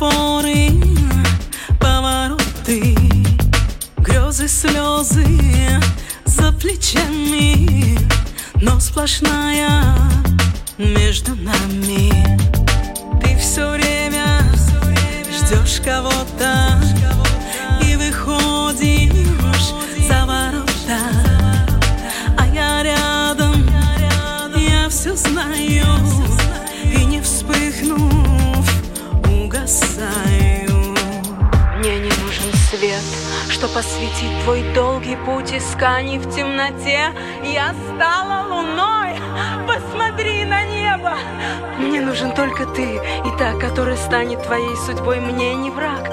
светофоры, повороты, грезы, слезы за плечами, но сплошная между нами. Ты все время ждешь кого-то. Угасаю Мне не нужен свет что посвятит твой долгий путь исканий в темноте. Я стала луной, посмотри на небо. Мне нужен только ты и та, которая станет твоей судьбой, мне не враг.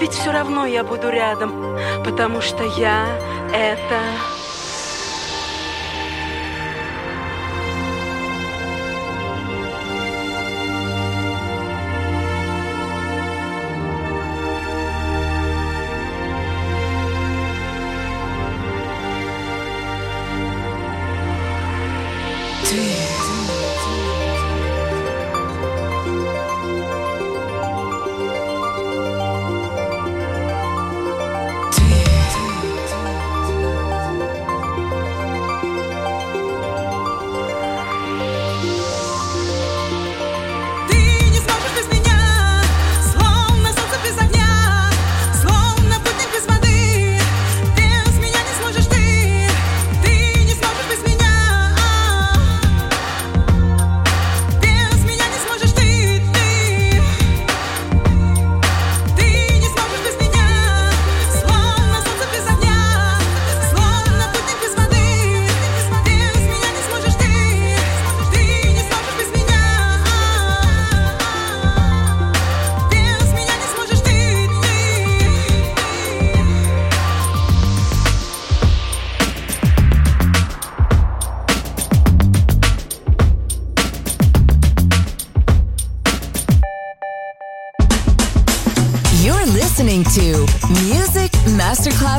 Ведь все равно я буду рядом, потому что я — это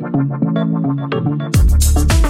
Thank you.